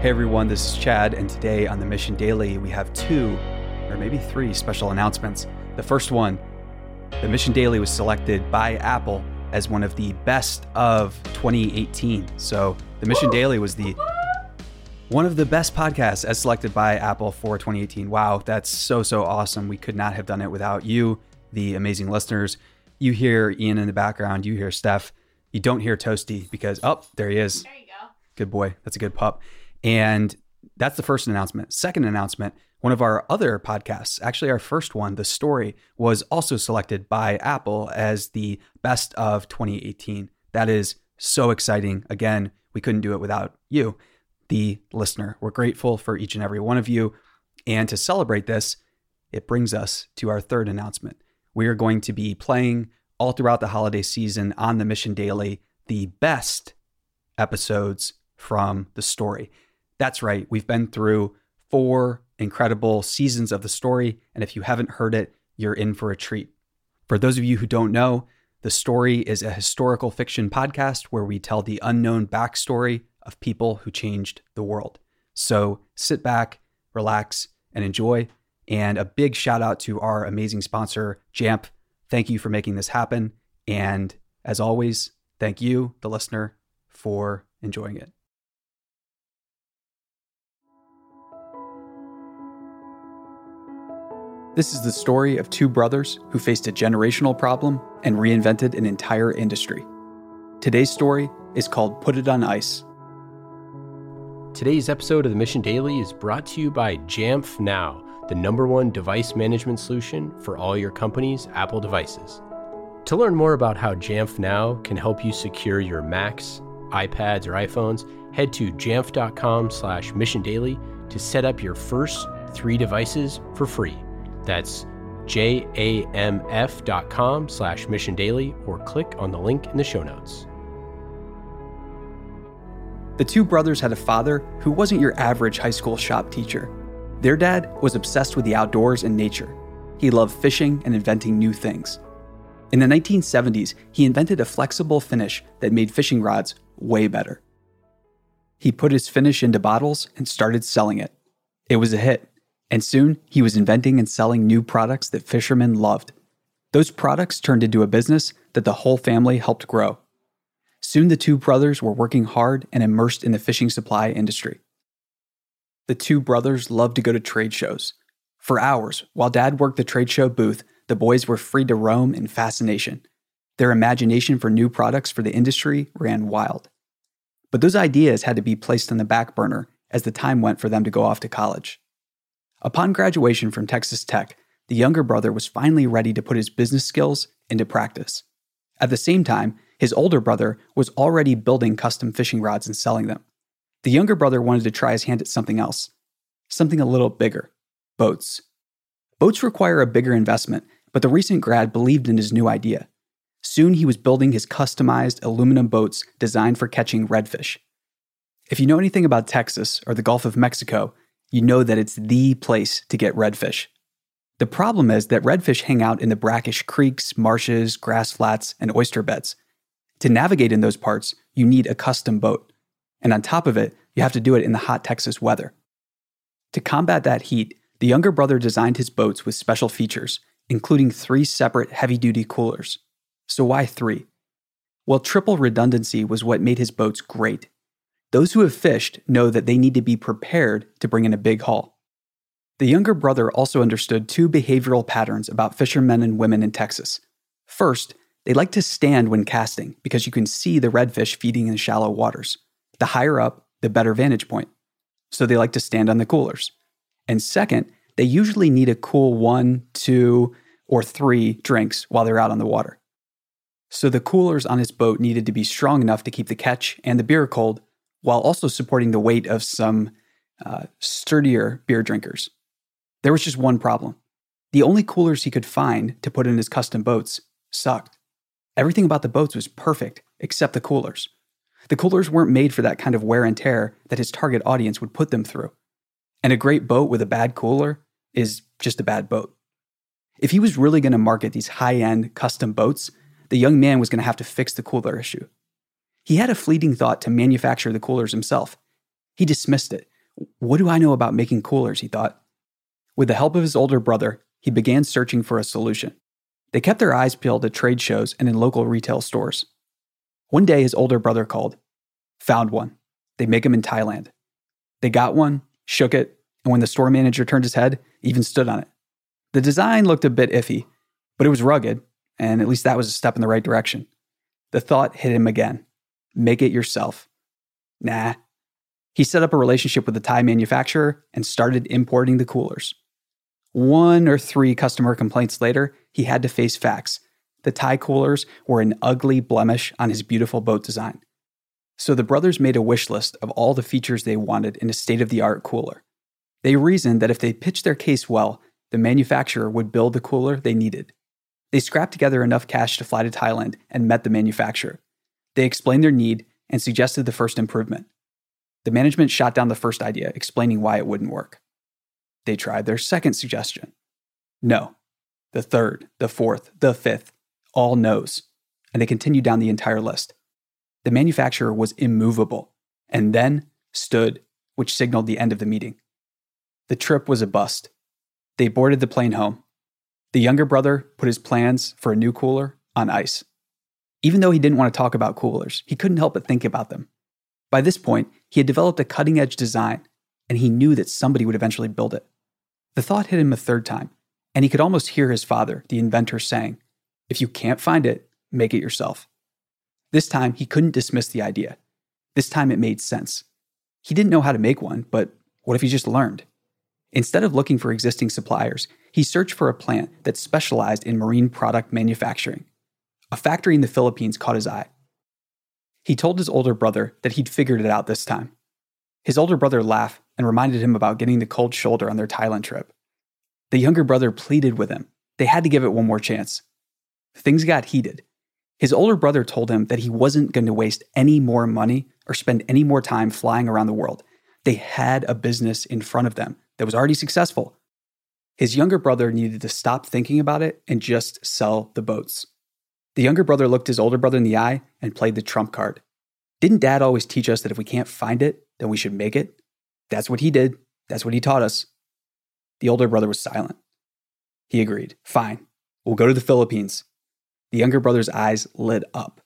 Hey everyone, this is Chad, and today on the Mission Daily, we have two or maybe three special announcements. The first one the Mission Daily was selected by Apple as one of the best of 2018. So the Mission Daily was the one of the best podcasts as selected by Apple for 2018. Wow, that's so, so awesome. We could not have done it without you, the amazing listeners. You hear Ian in the background, you hear Steph. You don't hear Toasty because, oh, there he is. There you go. Good boy. That's a good pup. And that's the first announcement. Second announcement one of our other podcasts, actually our first one, The Story, was also selected by Apple as the best of 2018. That is so exciting. Again, we couldn't do it without you, the listener. We're grateful for each and every one of you. And to celebrate this, it brings us to our third announcement. We are going to be playing all throughout the holiday season on the Mission Daily the best episodes from the story. That's right. We've been through four incredible seasons of the story. And if you haven't heard it, you're in for a treat. For those of you who don't know, The Story is a historical fiction podcast where we tell the unknown backstory of people who changed the world. So sit back, relax, and enjoy. And a big shout out to our amazing sponsor, Jamf. Thank you for making this happen. And as always, thank you, the listener, for enjoying it. This is the story of two brothers who faced a generational problem and reinvented an entire industry. Today's story is called Put It on Ice. Today's episode of the Mission Daily is brought to you by Jamf Now, the number one device management solution for all your company's Apple devices. To learn more about how Jamf Now can help you secure your Macs, iPads, or iPhones, head to jamf.com slash mission daily to set up your first three devices for free. That's jamf.com slash mission daily or click on the link in the show notes. The two brothers had a father who wasn't your average high school shop teacher. Their dad was obsessed with the outdoors and nature. He loved fishing and inventing new things. In the 1970s, he invented a flexible finish that made fishing rods way better. He put his finish into bottles and started selling it. It was a hit, and soon he was inventing and selling new products that fishermen loved. Those products turned into a business that the whole family helped grow. Soon the two brothers were working hard and immersed in the fishing supply industry. The two brothers loved to go to trade shows. For hours, while dad worked the trade show booth, the boys were free to roam in fascination. Their imagination for new products for the industry ran wild. But those ideas had to be placed on the back burner as the time went for them to go off to college. Upon graduation from Texas Tech, the younger brother was finally ready to put his business skills into practice. At the same time, his older brother was already building custom fishing rods and selling them. The younger brother wanted to try his hand at something else, something a little bigger boats. Boats require a bigger investment, but the recent grad believed in his new idea. Soon he was building his customized aluminum boats designed for catching redfish. If you know anything about Texas or the Gulf of Mexico, you know that it's the place to get redfish. The problem is that redfish hang out in the brackish creeks, marshes, grass flats, and oyster beds. To navigate in those parts, you need a custom boat. And on top of it, you have to do it in the hot Texas weather. To combat that heat, the younger brother designed his boats with special features, including three separate heavy duty coolers. So, why three? Well, triple redundancy was what made his boats great. Those who have fished know that they need to be prepared to bring in a big haul. The younger brother also understood two behavioral patterns about fishermen and women in Texas. First, they like to stand when casting because you can see the redfish feeding in shallow waters. The higher up, the better vantage point. So they like to stand on the coolers. And second, they usually need a cool one, two, or three drinks while they're out on the water. So the coolers on his boat needed to be strong enough to keep the catch and the beer cold while also supporting the weight of some uh, sturdier beer drinkers. There was just one problem. The only coolers he could find to put in his custom boats sucked. Everything about the boats was perfect except the coolers. The coolers weren't made for that kind of wear and tear that his target audience would put them through. And a great boat with a bad cooler is just a bad boat. If he was really going to market these high end custom boats, the young man was going to have to fix the cooler issue. He had a fleeting thought to manufacture the coolers himself. He dismissed it. What do I know about making coolers? He thought. With the help of his older brother, he began searching for a solution. They kept their eyes peeled at trade shows and in local retail stores. One day, his older brother called. Found one. They make them in Thailand. They got one, shook it, and when the store manager turned his head, even stood on it. The design looked a bit iffy, but it was rugged, and at least that was a step in the right direction. The thought hit him again make it yourself. Nah. He set up a relationship with a Thai manufacturer and started importing the coolers. One or three customer complaints later, he had to face facts. The Thai coolers were an ugly blemish on his beautiful boat design. So the brothers made a wish list of all the features they wanted in a state of the art cooler. They reasoned that if they pitched their case well, the manufacturer would build the cooler they needed. They scrapped together enough cash to fly to Thailand and met the manufacturer. They explained their need and suggested the first improvement. The management shot down the first idea, explaining why it wouldn't work. They tried their second suggestion. No. The third, the fourth, the fifth, all no's. And they continued down the entire list. The manufacturer was immovable and then stood, which signaled the end of the meeting. The trip was a bust. They boarded the plane home. The younger brother put his plans for a new cooler on ice. Even though he didn't want to talk about coolers, he couldn't help but think about them. By this point, he had developed a cutting edge design, and he knew that somebody would eventually build it. The thought hit him a third time, and he could almost hear his father, the inventor, saying, If you can't find it, make it yourself. This time, he couldn't dismiss the idea. This time, it made sense. He didn't know how to make one, but what if he just learned? Instead of looking for existing suppliers, he searched for a plant that specialized in marine product manufacturing. A factory in the Philippines caught his eye. He told his older brother that he'd figured it out this time. His older brother laughed and reminded him about getting the cold shoulder on their Thailand trip. The younger brother pleaded with him. They had to give it one more chance. Things got heated. His older brother told him that he wasn't going to waste any more money or spend any more time flying around the world. They had a business in front of them that was already successful. His younger brother needed to stop thinking about it and just sell the boats. The younger brother looked his older brother in the eye and played the trump card. Didn't dad always teach us that if we can't find it, then we should make it? That's what he did. That's what he taught us. The older brother was silent. He agreed. Fine. We'll go to the Philippines. The younger brother's eyes lit up.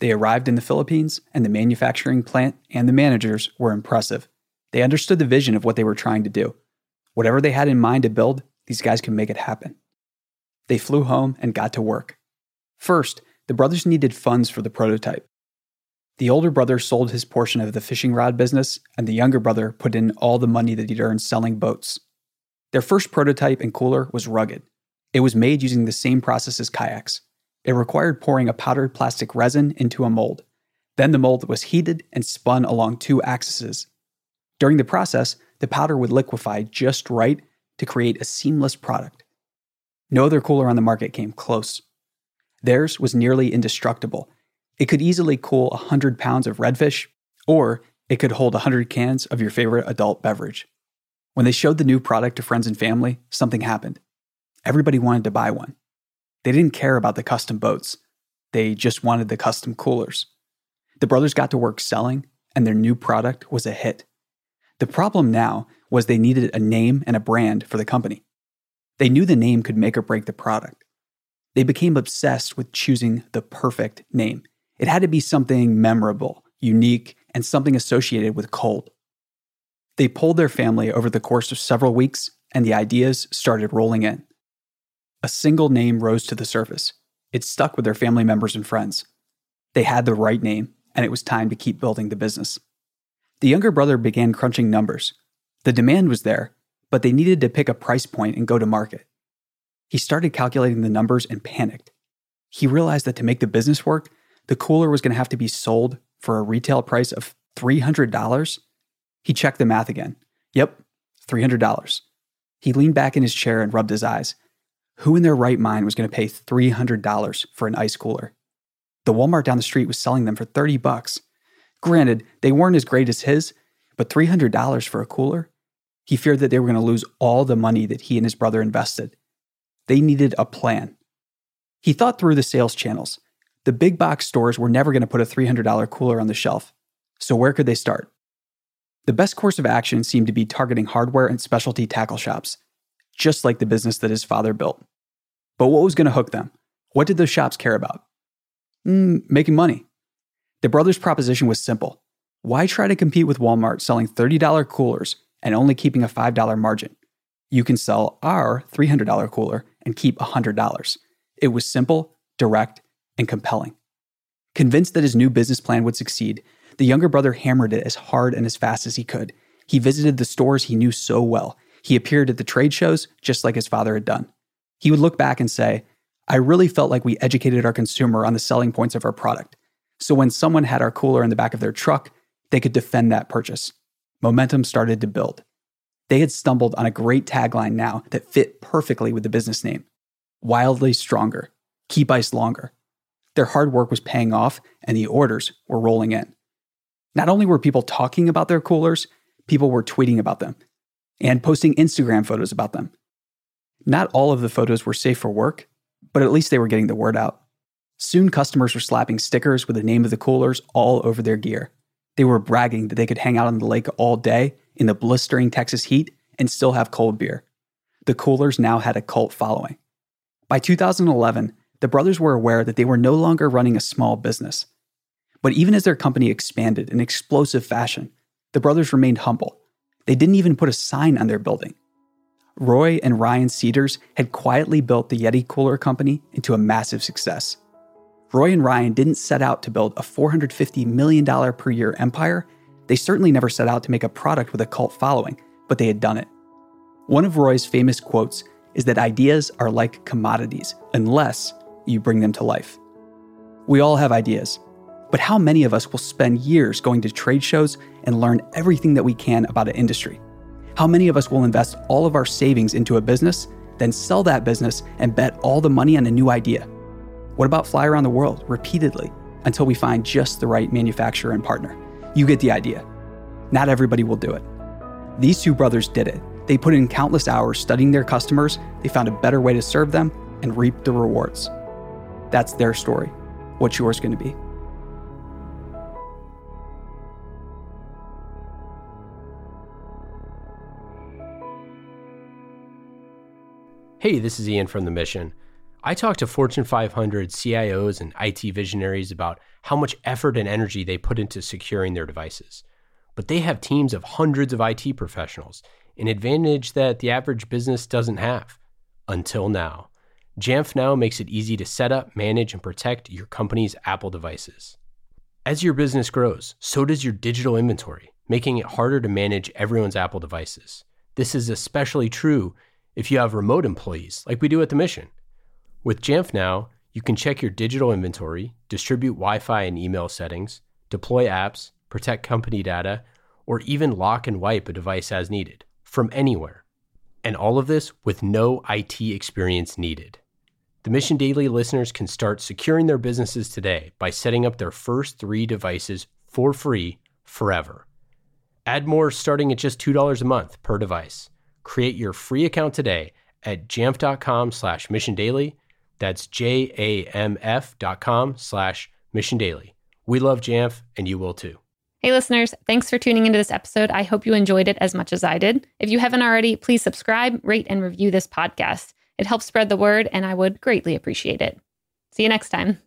They arrived in the Philippines, and the manufacturing plant and the managers were impressive. They understood the vision of what they were trying to do. Whatever they had in mind to build, these guys could make it happen. They flew home and got to work. First, the brothers needed funds for the prototype. The older brother sold his portion of the fishing rod business, and the younger brother put in all the money that he'd earned selling boats. Their first prototype and cooler was rugged. It was made using the same process as kayaks. It required pouring a powdered plastic resin into a mold. Then the mold was heated and spun along two axes. During the process, the powder would liquefy just right to create a seamless product. No other cooler on the market came close. Theirs was nearly indestructible. It could easily cool 100 pounds of redfish, or it could hold 100 cans of your favorite adult beverage. When they showed the new product to friends and family, something happened. Everybody wanted to buy one. They didn't care about the custom boats, they just wanted the custom coolers. The brothers got to work selling, and their new product was a hit. The problem now was they needed a name and a brand for the company. They knew the name could make or break the product. They became obsessed with choosing the perfect name. It had to be something memorable, unique, and something associated with cold. They polled their family over the course of several weeks, and the ideas started rolling in. A single name rose to the surface. It stuck with their family members and friends. They had the right name, and it was time to keep building the business. The younger brother began crunching numbers. The demand was there, but they needed to pick a price point and go to market. He started calculating the numbers and panicked. He realized that to make the business work, the cooler was going to have to be sold for a retail price of $300. He checked the math again. Yep, $300. He leaned back in his chair and rubbed his eyes. Who in their right mind was going to pay $300 for an ice cooler? The Walmart down the street was selling them for 30 bucks. Granted, they weren't as great as his, but $300 for a cooler? He feared that they were going to lose all the money that he and his brother invested. They needed a plan. He thought through the sales channels. The big box stores were never going to put a $300 cooler on the shelf. So where could they start? The best course of action seemed to be targeting hardware and specialty tackle shops, just like the business that his father built. But what was going to hook them? What did those shops care about? Mm, making money. The brothers' proposition was simple why try to compete with Walmart selling $30 coolers and only keeping a $5 margin? You can sell our $300 cooler and keep $100. It was simple, direct, and compelling. Convinced that his new business plan would succeed, the younger brother hammered it as hard and as fast as he could. He visited the stores he knew so well. He appeared at the trade shows just like his father had done. He would look back and say, I really felt like we educated our consumer on the selling points of our product. So when someone had our cooler in the back of their truck, they could defend that purchase. Momentum started to build. They had stumbled on a great tagline now that fit perfectly with the business name Wildly Stronger, Keep Ice Longer. Their hard work was paying off, and the orders were rolling in. Not only were people talking about their coolers, people were tweeting about them and posting Instagram photos about them. Not all of the photos were safe for work, but at least they were getting the word out. Soon, customers were slapping stickers with the name of the coolers all over their gear. They were bragging that they could hang out on the lake all day in the blistering Texas heat and still have cold beer. The coolers now had a cult following. By 2011, the brothers were aware that they were no longer running a small business. But even as their company expanded in explosive fashion, the brothers remained humble. They didn't even put a sign on their building. Roy and Ryan Seiders had quietly built the Yeti Cooler Company into a massive success. Roy and Ryan didn't set out to build a $450 million per year empire. They certainly never set out to make a product with a cult following, but they had done it. One of Roy's famous quotes is that ideas are like commodities unless you bring them to life. We all have ideas, but how many of us will spend years going to trade shows and learn everything that we can about an industry? How many of us will invest all of our savings into a business, then sell that business and bet all the money on a new idea? What about fly around the world repeatedly until we find just the right manufacturer and partner? You get the idea. Not everybody will do it. These two brothers did it. They put in countless hours studying their customers, they found a better way to serve them, and reaped the rewards. That's their story. What's yours going to be? Hey, this is Ian from The Mission. I talk to Fortune 500 CIOs and IT visionaries about how much effort and energy they put into securing their devices. But they have teams of hundreds of IT professionals, an advantage that the average business doesn't have. Until now. Jamf Now makes it easy to set up, manage, and protect your company's Apple devices. As your business grows, so does your digital inventory, making it harder to manage everyone's Apple devices. This is especially true if you have remote employees, like we do at the Mission. With Jamf Now, you can check your digital inventory, distribute Wi Fi and email settings, deploy apps, protect company data, or even lock and wipe a device as needed from anywhere. And all of this with no IT experience needed. The Mission Daily listeners can start securing their businesses today by setting up their first three devices for free forever. Add more starting at just $2 a month per device. Create your free account today at jamf.com slash mission that's J-A-M-F dot com slash mission daily. We love Jamf and you will too. Hey, listeners, thanks for tuning into this episode. I hope you enjoyed it as much as I did. If you haven't already, please subscribe, rate, and review this podcast. It helps spread the word, and I would greatly appreciate it. See you next time.